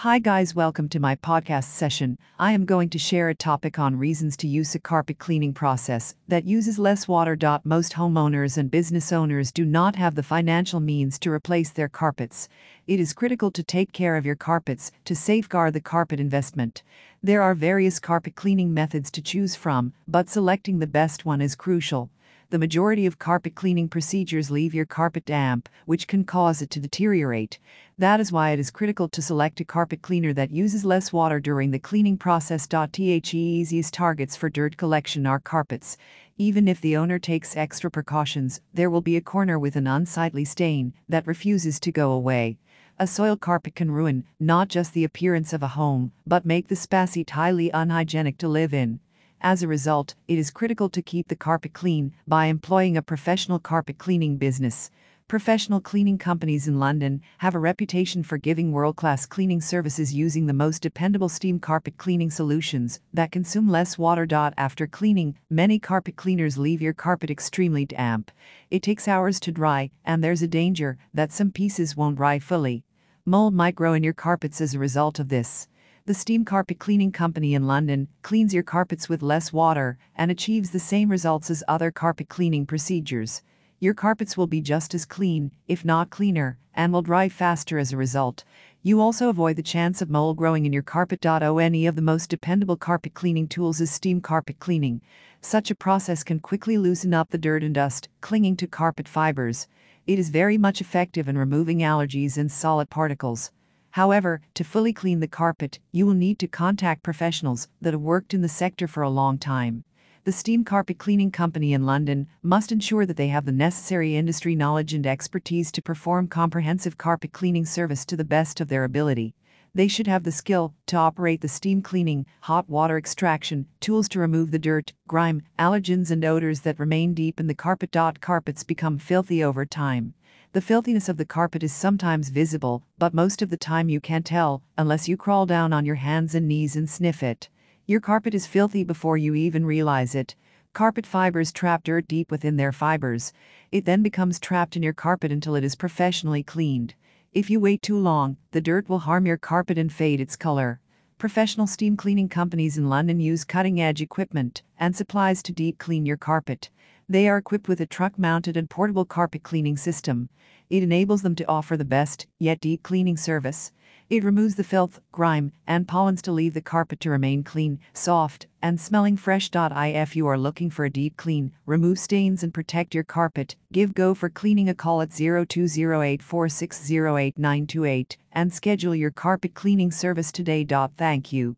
Hi, guys, welcome to my podcast session. I am going to share a topic on reasons to use a carpet cleaning process that uses less water. Most homeowners and business owners do not have the financial means to replace their carpets. It is critical to take care of your carpets to safeguard the carpet investment. There are various carpet cleaning methods to choose from, but selecting the best one is crucial the majority of carpet cleaning procedures leave your carpet damp, which can cause it to deteriorate. That is why it is critical to select a carpet cleaner that uses less water during the cleaning process. The easiest targets for dirt collection are carpets. Even if the owner takes extra precautions, there will be a corner with an unsightly stain that refuses to go away. A soil carpet can ruin not just the appearance of a home, but make the space highly unhygienic to live in. As a result, it is critical to keep the carpet clean by employing a professional carpet cleaning business. Professional cleaning companies in London have a reputation for giving world class cleaning services using the most dependable steam carpet cleaning solutions that consume less water. After cleaning, many carpet cleaners leave your carpet extremely damp. It takes hours to dry, and there's a danger that some pieces won't dry fully. Mold might grow in your carpets as a result of this. The Steam Carpet Cleaning Company in London cleans your carpets with less water and achieves the same results as other carpet cleaning procedures. Your carpets will be just as clean, if not cleaner, and will dry faster as a result. You also avoid the chance of mold growing in your carpet. Any of the most dependable carpet cleaning tools is steam carpet cleaning. Such a process can quickly loosen up the dirt and dust clinging to carpet fibers. It is very much effective in removing allergies and solid particles. However, to fully clean the carpet, you will need to contact professionals that have worked in the sector for a long time. The Steam Carpet Cleaning Company in London must ensure that they have the necessary industry knowledge and expertise to perform comprehensive carpet cleaning service to the best of their ability. They should have the skill to operate the steam cleaning, hot water extraction, tools to remove the dirt, grime, allergens, and odors that remain deep in the carpet. Carpets become filthy over time. The filthiness of the carpet is sometimes visible, but most of the time you can't tell unless you crawl down on your hands and knees and sniff it. Your carpet is filthy before you even realize it. Carpet fibers trap dirt deep within their fibers. It then becomes trapped in your carpet until it is professionally cleaned. If you wait too long, the dirt will harm your carpet and fade its color. Professional steam cleaning companies in London use cutting edge equipment and supplies to deep clean your carpet. They are equipped with a truck mounted and portable carpet cleaning system. It enables them to offer the best, yet deep cleaning service. It removes the filth, grime, and pollens to leave the carpet to remain clean, soft, and smelling fresh. If you are looking for a deep clean, remove stains and protect your carpet, give Go for cleaning a call at 020846089228 and schedule your carpet cleaning service today. Thank you.